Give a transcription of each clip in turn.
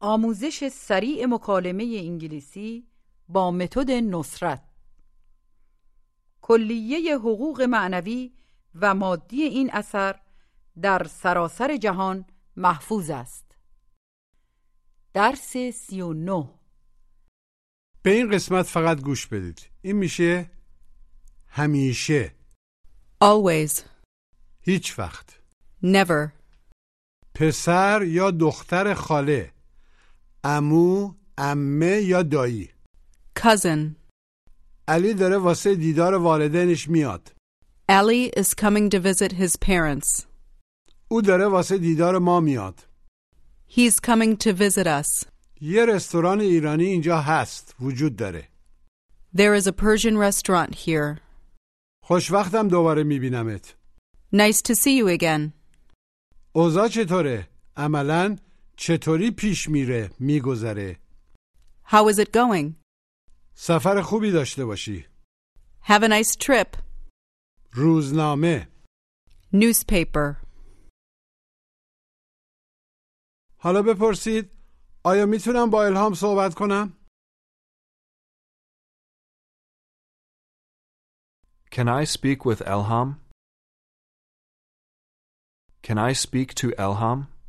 آموزش سریع مکالمه انگلیسی با متد نصرت. کلیه حقوق معنوی و مادی این اثر در سراسر جهان محفوظ است. درس سی و نه. به این قسمت فقط گوش بدید. این میشه همیشه. Always. هیچ وقت. Never. پسر یا دختر خاله. امو امه یا دایی Cousin. علی داره واسه دیدار والدینش میاد Ali is coming to visit his parents. او داره واسه دیدار ما میاد He's coming to visit us. یه رستوران ایرانی اینجا هست وجود داره There is a Persian restaurant here. خوشوقتم دوباره میبینمت Nice to see you again. اوضاع چطوره؟ عملا چطوری پیش میره میگذره How is it going? سفر خوبی داشته باشی Have a nice trip. روزنامه Newspaper. حالا بپرسید آیا می‌تونم با الهام صحبت کنم؟ Can I speak with Elham? Can I speak to Elham?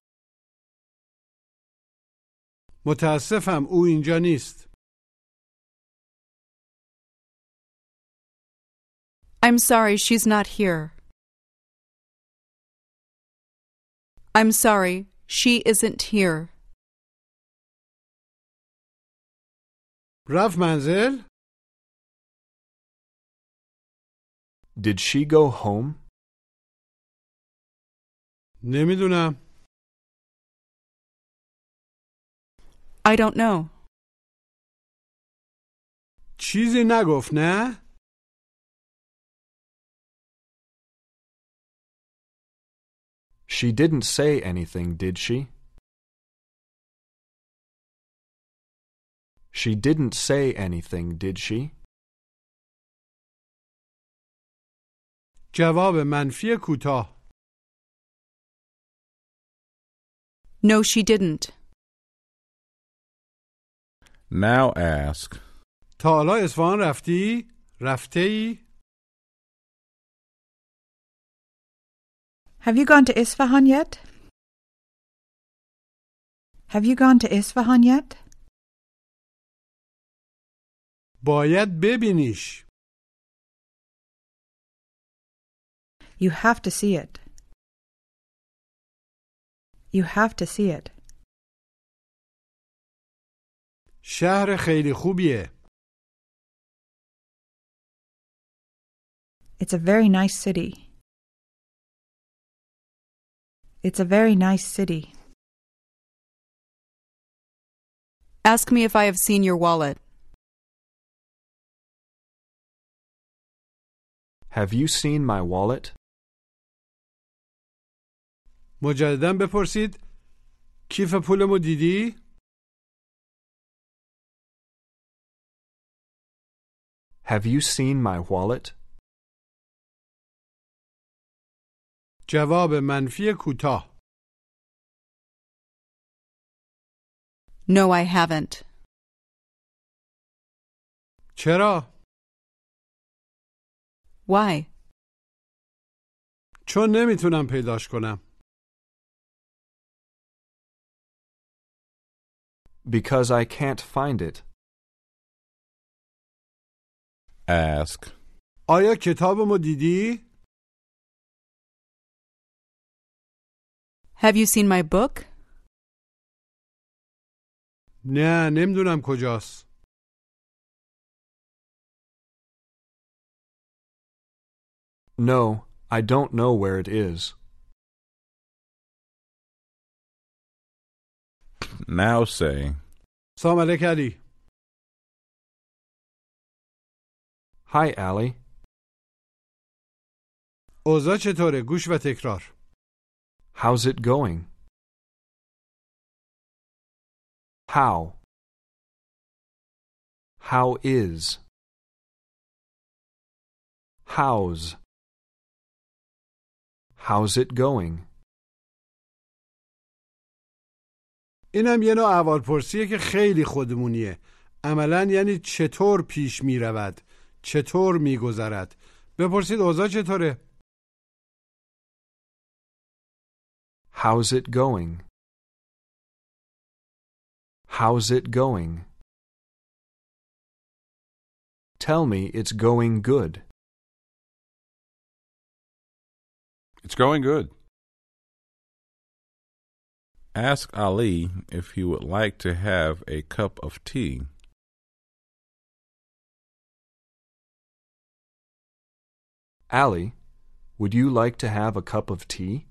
متاسفم او اینجا نیست I'm sorry she's not here. I'm sorry she isn't here. رفت منزل؟ Did she go home? نمیدونم I don't know. چیزی نگفت نه؟ She didn't say anything, did she? She didn't say anything, did she? جواب منفی کوتاه No, she didn't. Now ask. تا حالا اصفهان رفتی؟ رفته ای؟ Have you gone to Isfahan yet? Have you gone to Isfahan yet? باید ببینیش You have to see it. You have to see it. شهر خیلی خوبیه It's a very nice city. It's a very nice city. Ask me if I have seen your wallet. Have you seen my wallet? مجددا بپرسید کیف پولمو دیدی؟ Have you seen my wallet? جواب منفی کوتاه No, I haven't. چرا؟ Why? چون نمیتونم پیداش کنم Because I can't find it. Ask. آیا کتابمو دیدی؟ Have you seen my book? نه نمیدونم کجاست No, I don't know where it is. Now say. سلام علیک علی Hi, Allie. اوضاع چطوره؟ گوش و تکرار How's it going? How? How is? How's? How's it going? اینم یه نوع احوالپرسیه که خیلی خودمونیه عملا یعنی چطور پیش می رود چطور می گذرد بپرسید اوضاع چطوره How's it going? How's it going? Tell me it's going good. It's going good. Ask Ali if he would like to have a cup of tea. Ali, would you like to have a cup of tea?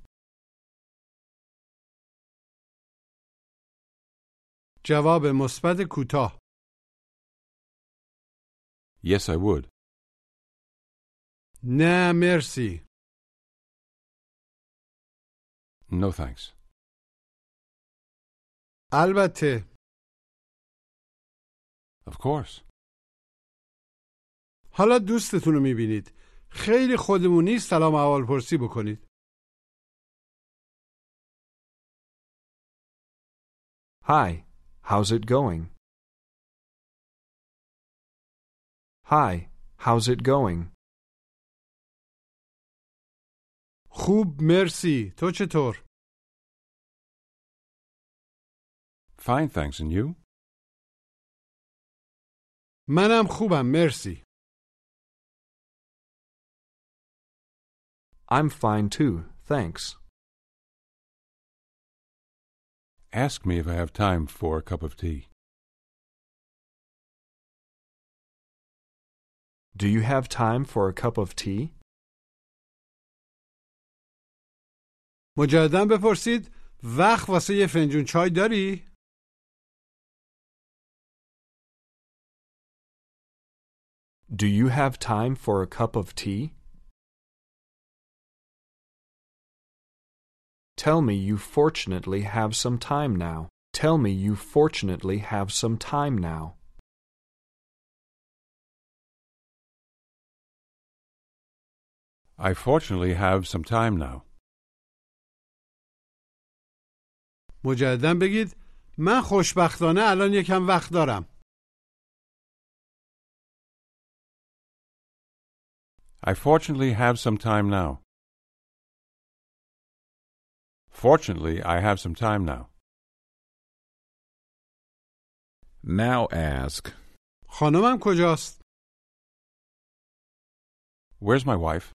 جواب مثبت کوتاه Yes, I would. نه مرسی No, thanks. البته Of course. حالا دوستتون رو میبینید خیلی خودمونی سلام احوال پرسی بکنید Hi, how's it going? Hi, how's it going? خوب مرسی تو چطور Fine, thanks. And you? منم خوبم مرسی I'm fine too, thanks. Ask me if I have time for a cup of tea. Do you have time for a cup of tea? مجددا بپرسید وقت واسه یه فنجون چای داری؟ Do you have time for a cup of tea? Tell me you fortunately have some time now. Tell me you fortunately have some time now. I fortunately have some time now. مجددا بگید من خوشبختانه الان یکم وقت دارم I fortunately have some time now. Fortunately, I have some time now. Now ask, خانمم کجاست؟ Where's my wife?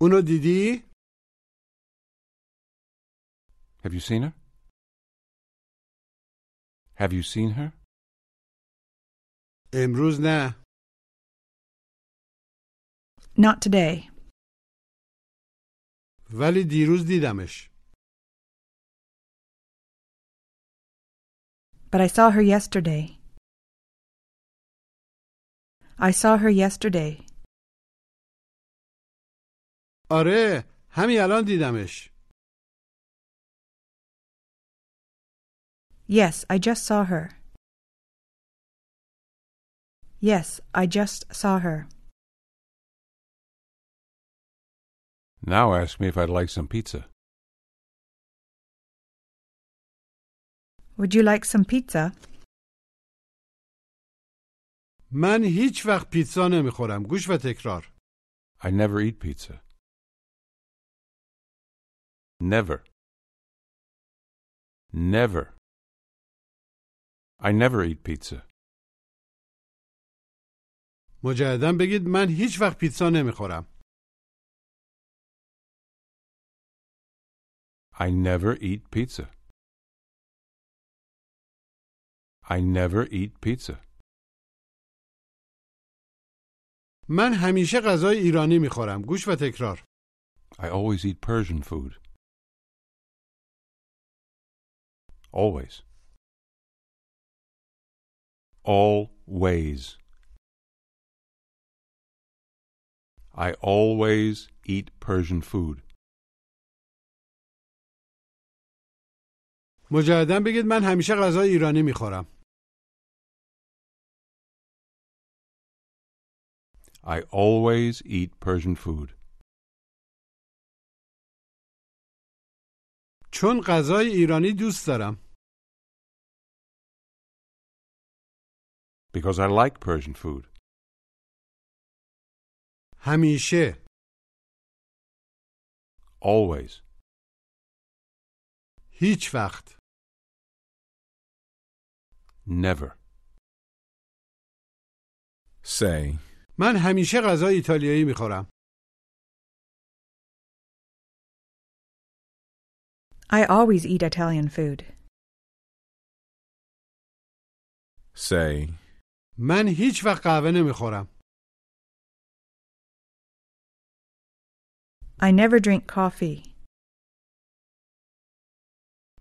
اونو دیدی؟ Have you seen her? Have you seen her? امروز نه Not today. ولی دیروز دیدمش But I saw her yesterday. I saw her yesterday. آره همین الان دیدمش Yes, I just saw her. Yes, I just saw her. Now ask me if I'd like some pizza. Would you like some pizza? من هیچ وقت پیتزا نمیخورم گوش و تکرار I never eat pizza. Never. Never. I never eat pizza. مجددا بگید من هیچ وقت پیتزا نمیخورم I never eat pizza. I never eat pizza. من همیشه غذای ایرانی میخورم گوش و تکرار I always eat Persian food. Always. Always. I always eat Persian food. مجددا بگید من همیشه غذای ایرانی می‌خورم I always eat Persian food. چون غذای ایرانی دوست دارم Because I like Persian food. همیشه Always. هیچ وقت Never. Say, من همیشه غذای ایتالیایی میخورم I always eat Italian food. say, من هیچ وقت قهوه نمیخورم I never drink coffee.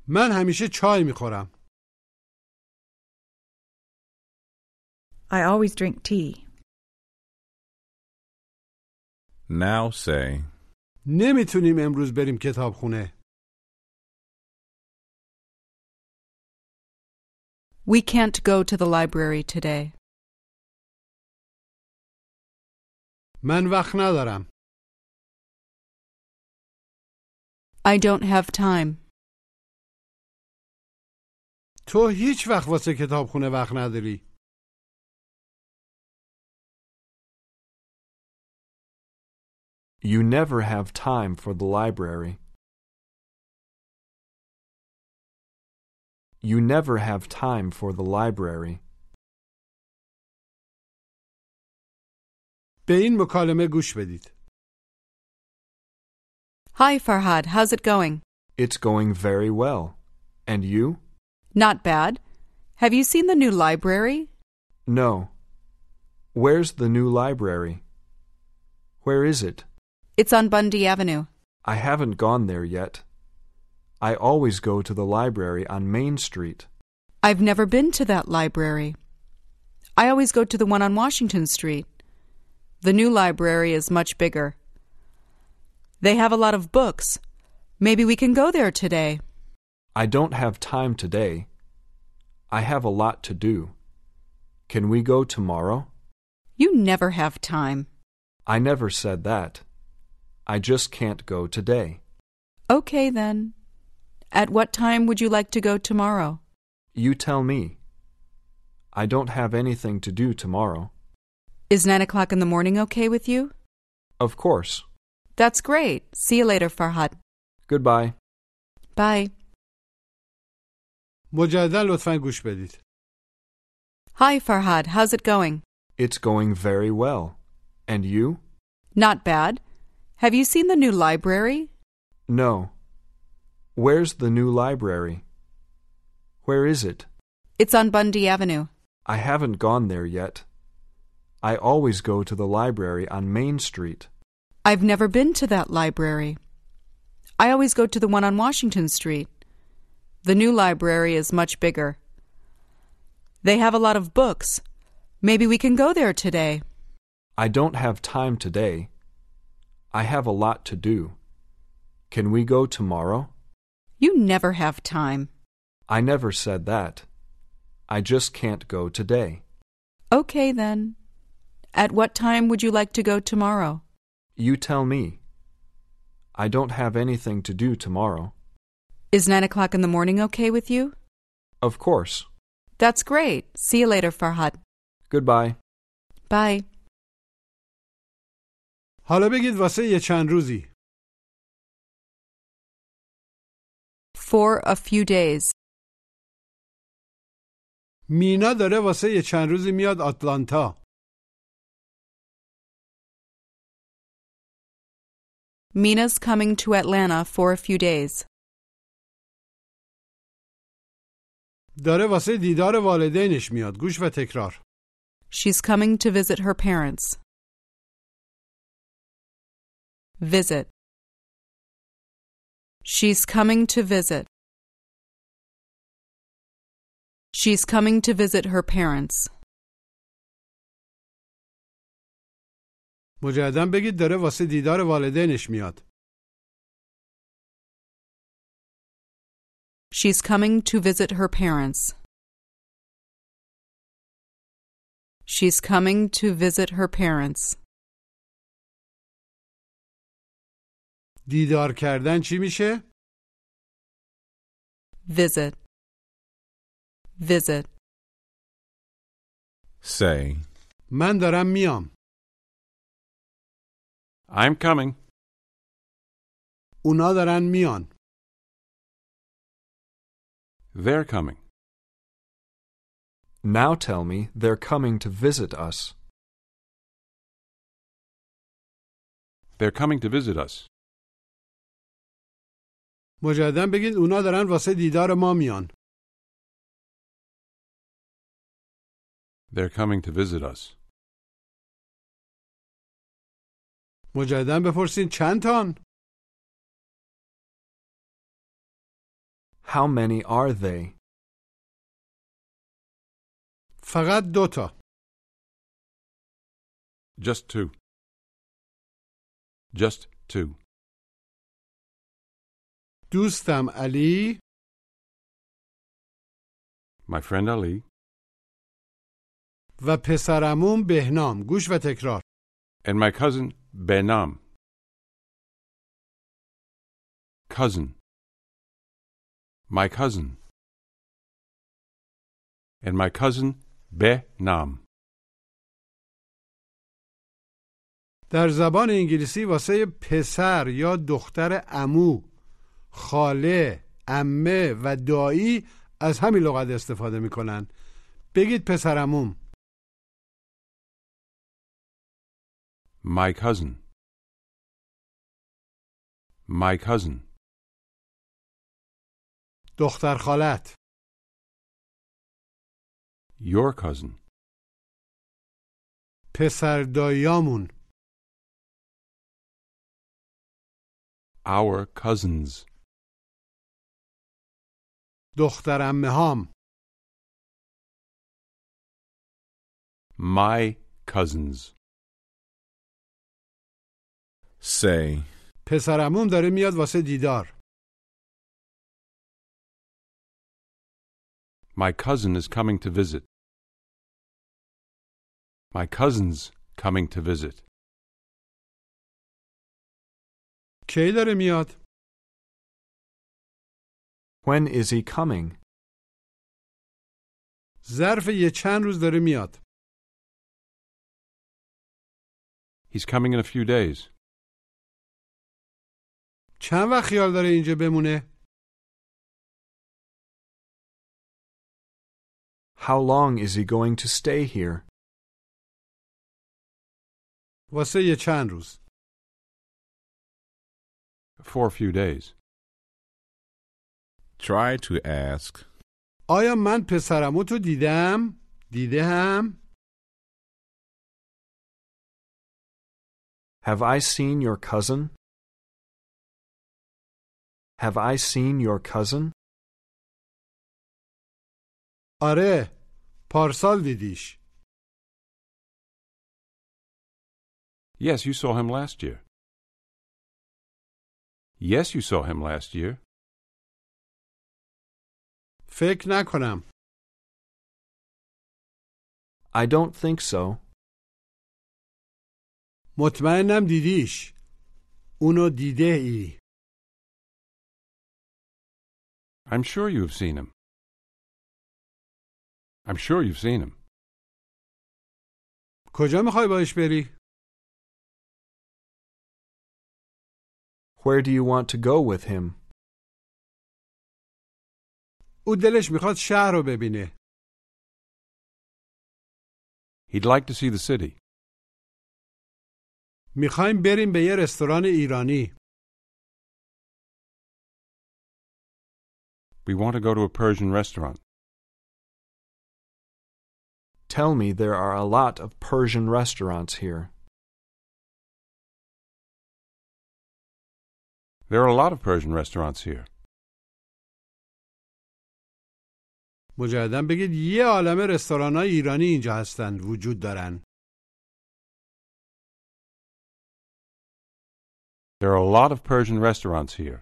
من همیشه چای میخورم I always drink tea. now say, نمیتونیم امروز بریم کتاب خونه We can't go to the library today. من وقت ندارم I don't have time. تو هیچ وقت واسه کتاب خونه وقت نداری You never have time for the library. You never have time for the library. به این مکالمه گوش بدید Hi, Farhad. How's it going? It's going very well. And you? Not bad. Have you seen the new library? No. Where's the new library? Where is it? It's on Bundy Avenue. I haven't gone there yet. I always go to the library on Main Street. I've never been to that library. I always go to the one on Washington Street. The new library is much bigger. They have a lot of books. Maybe we can go there today. I don't have time today. I have a lot to do. Can we go tomorrow? You never have time. I never said that. I just can't go today. Okay, then. At what time would you like to go tomorrow? You tell me. I don't have anything to do tomorrow. Is nine o'clock in the morning okay with you? Of course. That's great. See you later, Farhad. Goodbye. Bye. مجددا لطفا گوش بدید Hi, Farhad. How's it going? It's going very well. And you? Not bad. Have you seen the new library? No. Where's the new library? Where is it? It's on Bundy Avenue. I haven't gone there yet. I always go to the library on Main Street. I've never been to that library. I always go to the one on Washington Street. The new library is much bigger. They have a lot of books. Maybe we can go there today. I don't have time today. I have a lot to do. Can we go tomorrow? You never have time. I never said that. I just can't go today. Okay, then. At what time would you like to go tomorrow? You tell me. I don't have anything to do tomorrow. Is nine o'clock in the morning okay with you? Of course. That's great. See you later, Farhad. Goodbye. Bye. حالا بگید واسه یه چند روزی For a few days. مینا داره واسه یه چند روزی میاد آتلانتا Mina's coming to Atlanta for a few days. داره واسه دیدار والدینش میاد گوش و تکرار She's coming to visit her parents. Visit. She's coming to visit. She's coming to visit her parents. مجددا بگید داره واسه دیدار والدینش میاد She's coming to visit her parents. She's coming to visit her parents. دیدار کردن چی میشه؟ visit, visit. Say, من دارم میام I'm coming. اونا دارن میان They're coming. Now tell me they're coming to visit us. They're coming to visit us. مجددا بگید اونا دارن واسه دیدار ما میان They're coming to visit us. مجددا بپرسین چند تان How many are they? فقط دوتا Just two. Just two. دوستم علی My friend Ali و پسرمون بهنام گوش و تکرار and my cousin Benam. Cousin. My cousin. And my cousin Benam. در زبان انگلیسی واسه پسر یا دختر امو خاله امه و دایی از همین لغت استفاده می‌کنن بگید پسرموم My cousin. My cousin. دختر خالت Your cousin. پسر داییامون Our cousins. دختر امه هام My cousins. say, پسرموم داره میاد واسه دیدار My cousin is coming to visit. My cousin's coming to visit. کی داره میاد When is he coming? ظرف یه چند روز داره میاد He's coming in a few days. چند وقت خیال داره اینجا بمونه How long is he going to stay here? واسه یه چند روز For a few days. try to ask, آیا من پسرمو تو دیدم دیده هم Have I seen your cousin? Have I seen your cousin? آره پارسال دیدیش Yes, you saw him last year. Yes, you saw him last year. فکر نکنم I don't think so. مطمئنم دیدیش اونو دیده ای I'm sure you have seen him. I'm sure you've seen him. کجا میخوای باش بری Where do you want to go with him? او دلش میخواد شهر رو ببینه He'd like to see the city. میخوایم بریم به یه رستوران ایرانی We want to go to a Persian restaurant. Tell me there are a lot of Persian restaurants here. There are a lot of Persian restaurants here. مجددا بگید یه عالم رستوران های ایرانی اینجا هستن وجود دارن There are a lot of Persian restaurants here.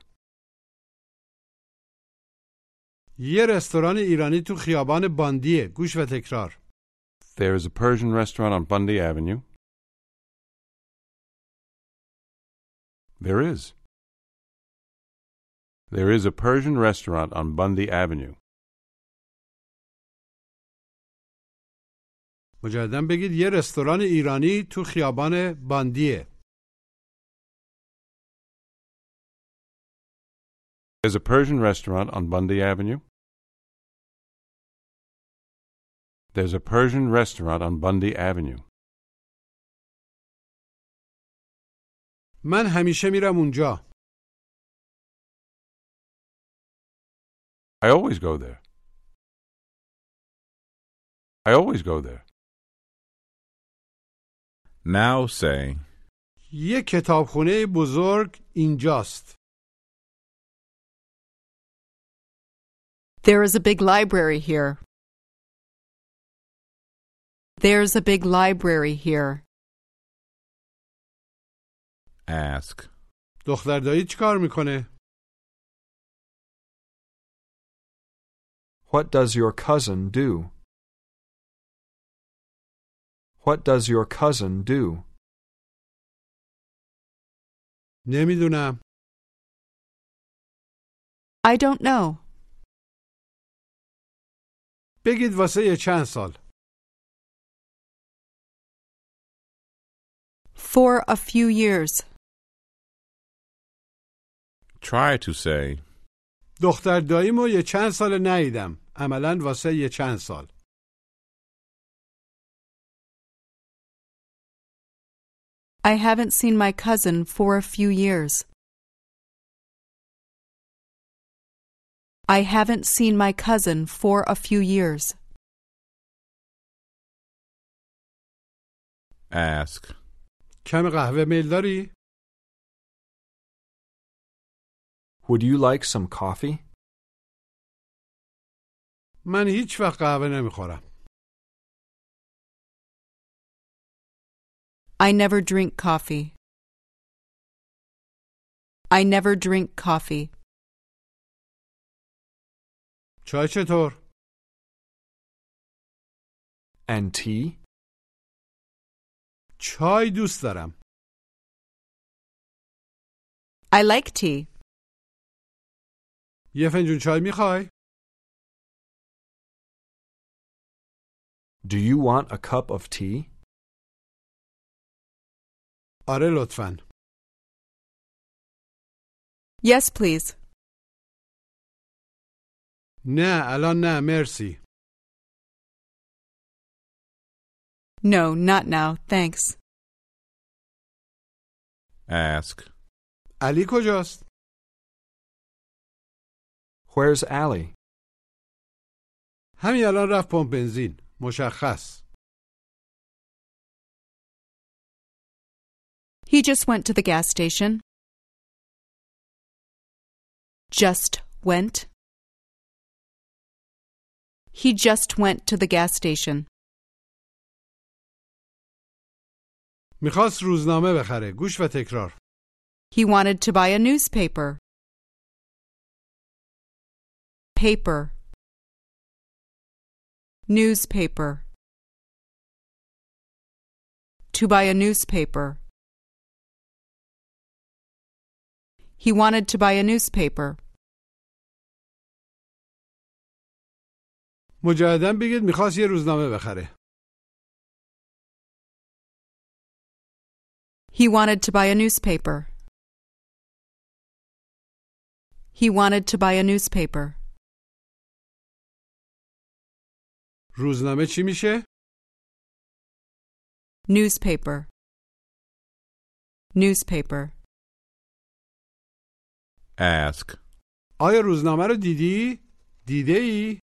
یه رستوران ایرانی تو خیابان باندیه گوش و تکرار There is a Persian restaurant on Bundy Avenue. There is. There is a Persian restaurant on Bundy Avenue. مجددا بگید یه رستوران ایرانی تو خیابان باندیه There's a Persian restaurant on Bundy Avenue. There's a Persian restaurant on Bundy Avenue. من همیشه میرم اونجا I always go there. I always go there. Now say, یه کتابخونه بزرگ اینجاست There is a big library here. There's a big library here. ask, دختر دایی چیکار میکنه What does your cousin do? What does your cousin do? نمیدونم I don't know. بگید واسه یه چند سال For a few years. try to say, دختر داییمو یه چند سال ندیدم عملا واسه یه چند سال I haven't seen my cousin for a few years. I haven't seen my cousin for a few years. ask, کم قهوه میل داری؟ Would you like some coffee? من هیچ وقت قهوه نمیخورم I never drink coffee. I never drink coffee. چای چطور؟ And tea? چای دوست دارم I like tea. یه فنجون چای میخوای؟ Do you want a cup of tea? آره لطفا Yes, please. نه الان نه مرسی No, not now, thanks. ask, علی کجاست؟ Where's Allie? همین الان رفت پمپ بنزین مشخص He just went to the gas station. Just went. He just went to the gas station. میخواست روزنامه بخره گوش و تکرار He wanted to buy a newspaper. Paper. Newspaper. To buy a newspaper. He wanted to buy a newspaper. مجددا بگید میخواست یه روزنامه بخره He wanted to buy a newspaper. He wanted to buy a newspaper. روزنامه چی میشه؟ Newspaper. Newspaper. ask, آیا روزنامه رو دیدی؟ دیده ای؟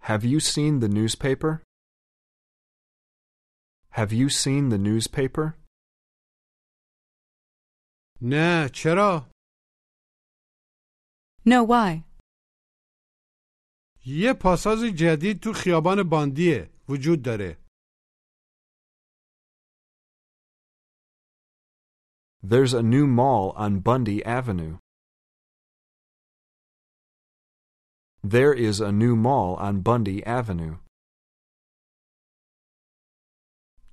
Have you seen the newspaper? Have you seen the newspaper? نه چرا؟ No, why? یه پاساژ جدید تو خیابان باندیه وجود داره There's a new mall on Bundy Avenue. There is a new mall on Bundy Avenue.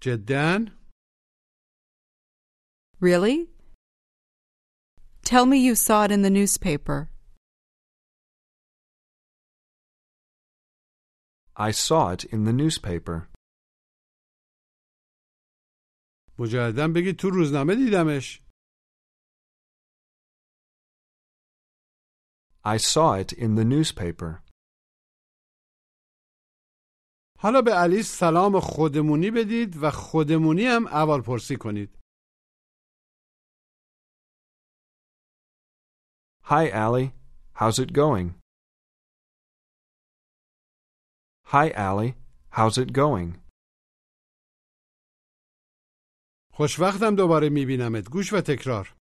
جدا؟ Really? Tell me you saw it in the newspaper. I saw it in the newspaper. مجددا بگید تو روزنامه دیدمش I saw it in the newspaper. حالا به علی سلام خودمونی بدید و خودمونی هم اول پرسی کنید Hi, Allie. How's it going? Hi, Allie. How's it going? خوشوقتم دوباره میبینمت گوش و تکرار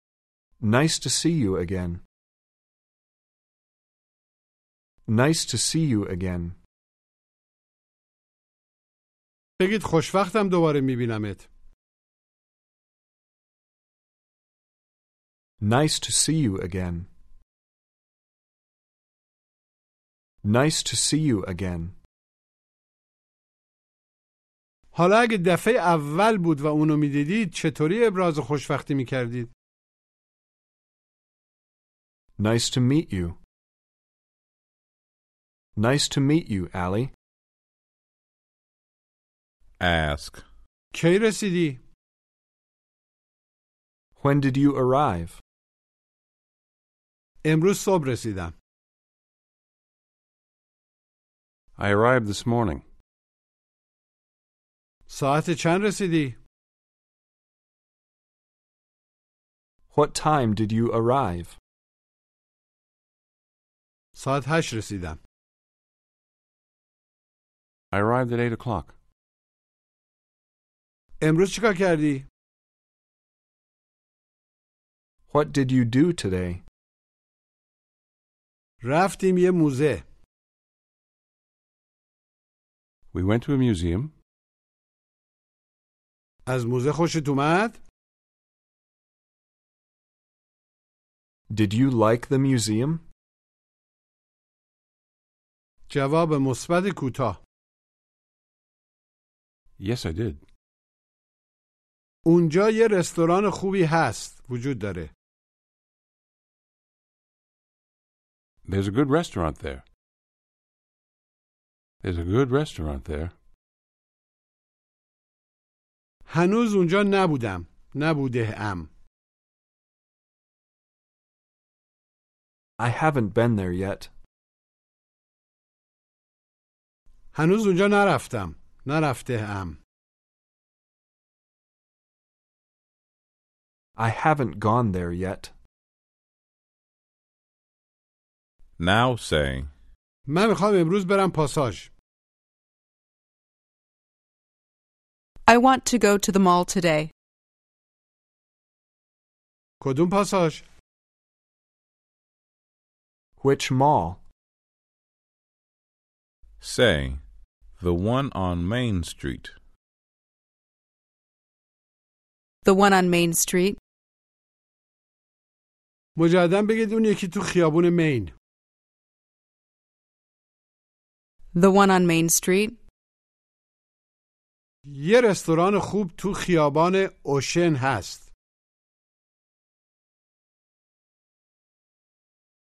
Nice to see you again. Nice to see you again. بگید خوشوقتم دوباره میبینمت Nice to see you again. Nice to see you again. حالا اگه دفعه اول بود و اونو می‌دیدید چطوری ابراز خوشوقتی می‌کردید Nice to meet you. Nice to meet you, Allie. Ask. کی رسیدی When did you arrive? امروز صبح رسیدم I arrived this morning. ساعت چند رسیدی What time did you arrive? ساعت هشت رسیدم I arrived at eight o'clock. امروز چیکار کردی What did you do today? رفتیم یه موزه We went to a museum. از موزه خوشت اومد Did you like the museum? جواب مثبت کوتاه Yes, I did. اونجا یه رستوران خوبی هست وجود داره There's a good restaurant there. There's a good restaurant there. هنوز اونجا نبودم. نبوده ام. I haven't been there yet. هنوز اونجا نرفتم. نرفته ام. I haven't gone there yet. Now say, من می‌خوام امروز برم پاساژ. I want to go to the mall today. کدوم پاساژ Which mall? say, the one on Main Street. The one on Main Street. مجددا بگید اون یکی تو خیابون مین The one on Main Street. یه رستوران خوب تو خیابان اوشن هست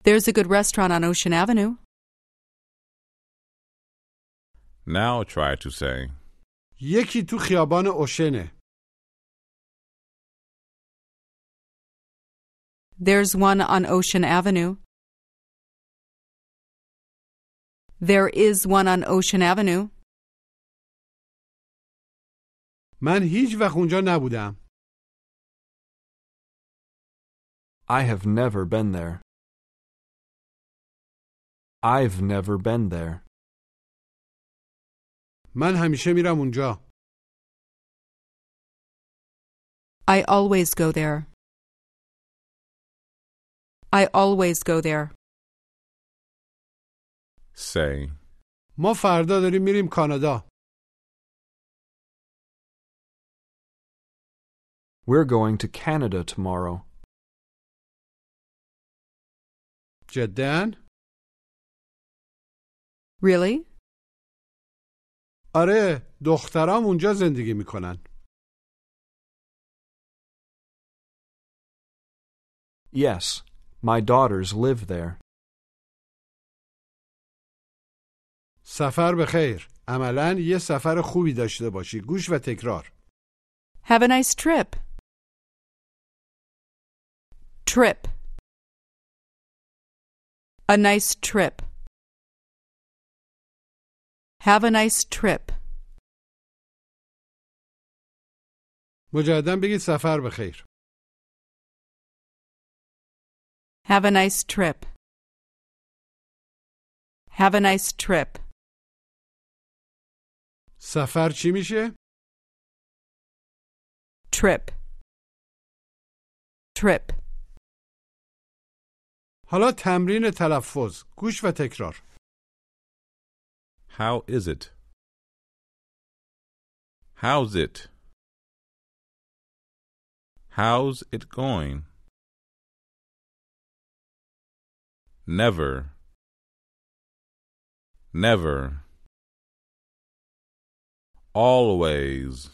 There's a good restaurant on Ocean Avenue. Now try to say, یکی تو خیابان اوشنه There's one on Ocean Avenue. There is one on Ocean Avenue. من هیچ وقت اونجا نبودم I have never been there. I've never been there. من همیشه میرم اونجا I always go there. I always go there. say, ما فردا داریم میریم کانادا We're going to Canada tomorrow. جدا Really? آره دخترام اونجا زندگی میکنن Yes, my daughters live there. سفر به خیر عملا یه سفر خوبی داشته باشی گوش و تکرار Have a nice trip. Trip. A nice trip. Have a nice trip. مجددا بگید سفر به خیر Have a nice trip. Have a nice trip. سفر چی میشه؟ Trip. Trip. حالا تمرین تلفظ گوش و تکرار How is it? How's it? How's it going? Never. Never. Always.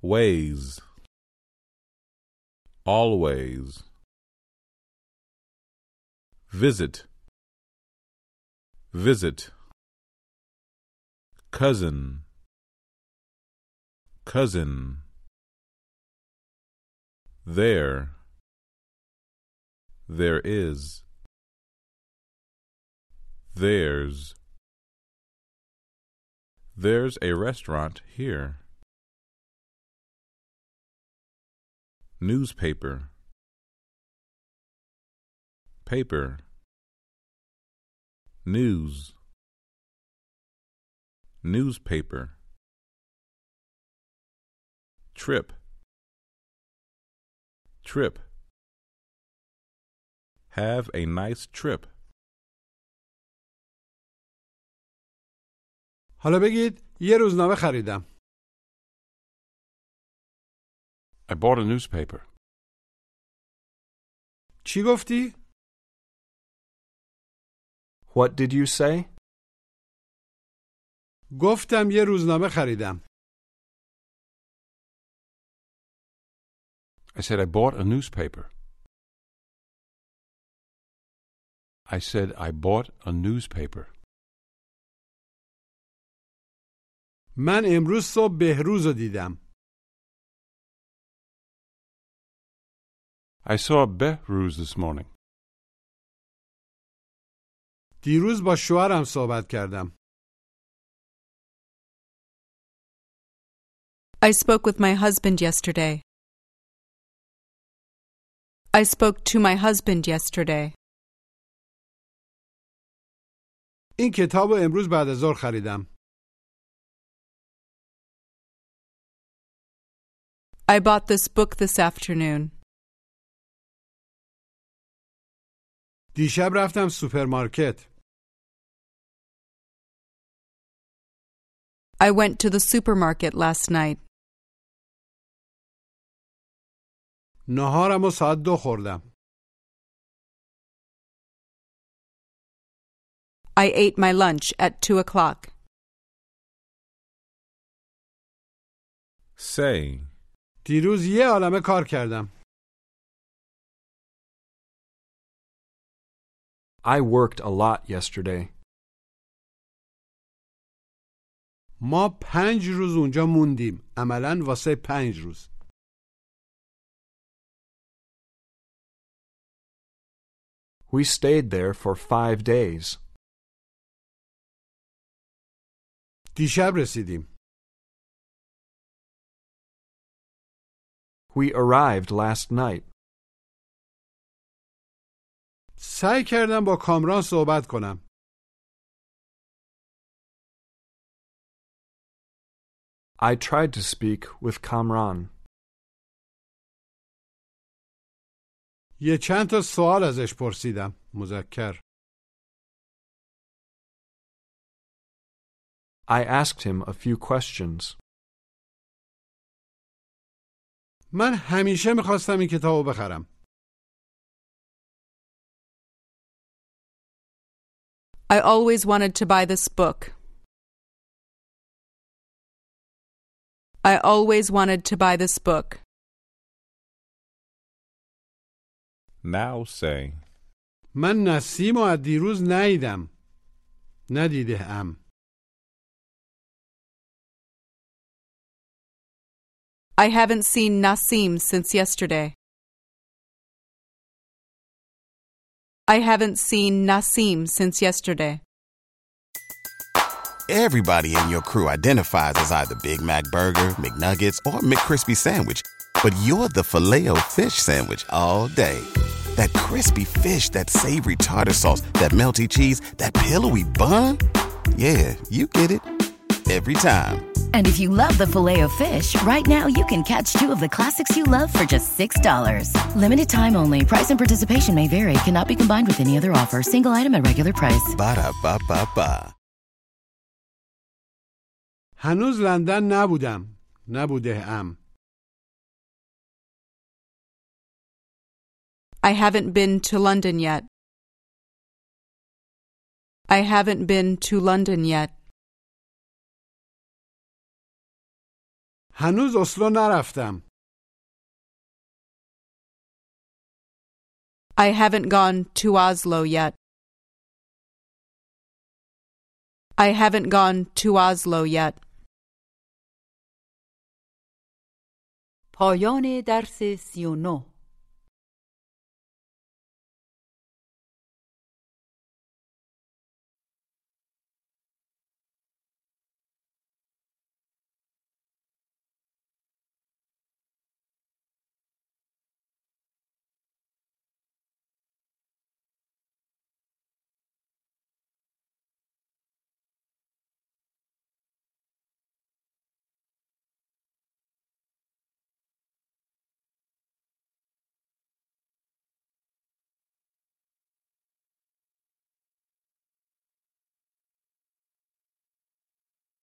Ways. Always. Visit. Visit. Cousin. Cousin. There. There is. There's. There's a restaurant here. Newspaper. Paper. News. Newspaper. Trip. Trip. Have a nice trip. حالا بگید یه روزنامه خریدم I bought a newspaper. چی گفتی؟ What did you say? گفتم یه روزنامه خریدم I said I bought a newspaper. I said I bought a newspaper. من امروز صبح بهروز رو دیدم I saw Behruz this morning. دیروز با شوهرم صحبت کردم I spoke with my husband yesterday. I spoke to my husband yesterday. این کتاب رو امروز بعد از ظهر خریدم I bought this book this afternoon. دیشب رفتم سوپرمارکت I went to the supermarket last night. نهارم و ساعت دو خوردم I ate my lunch at two o'clock. Say. دیروز یه عالمه کار کردم I worked a lot yesterday. ما پنج روز اونجا موندیم عملا واسه پنج روز We stayed there for five days. دیشب رسیدیم We arrived last night. سعی کردم با کامران صحبت کنم I tried to speak with Kamran. یه چند تا سوال ازش پرسیدم مذکر I asked him a few questions. من همیشه می‌خواستم این کتاب رو بخرم I always wanted to buy this book. I always wanted to buy this book. Now say, من نسیم و از دیروز ندیدم ندیده ام I haven't seen Nasim since yesterday. I haven't seen Nasim since yesterday. Everybody in your crew identifies as either Big Mac Burger, McNuggets, or McCrispy Sandwich. But you're the filet fish Sandwich all day. That crispy fish, that savory tartar sauce, that melty cheese, that pillowy bun. Yeah, you get it every time. And if you love the Filet-O-Fish, right now you can catch two of the classics you love for just $6. Limited time only. Price and participation may vary. Cannot be combined with any other offer. Single item at regular price. Ba da ba ba ba. هنوز لندن نبودم. نبوده ام. I haven't been to London yet. I haven't been to London yet. هنوز اسلو نرفتم I haven't gone to Oslo yet. I haven't gone to Oslo yet. پایان درس سی و نه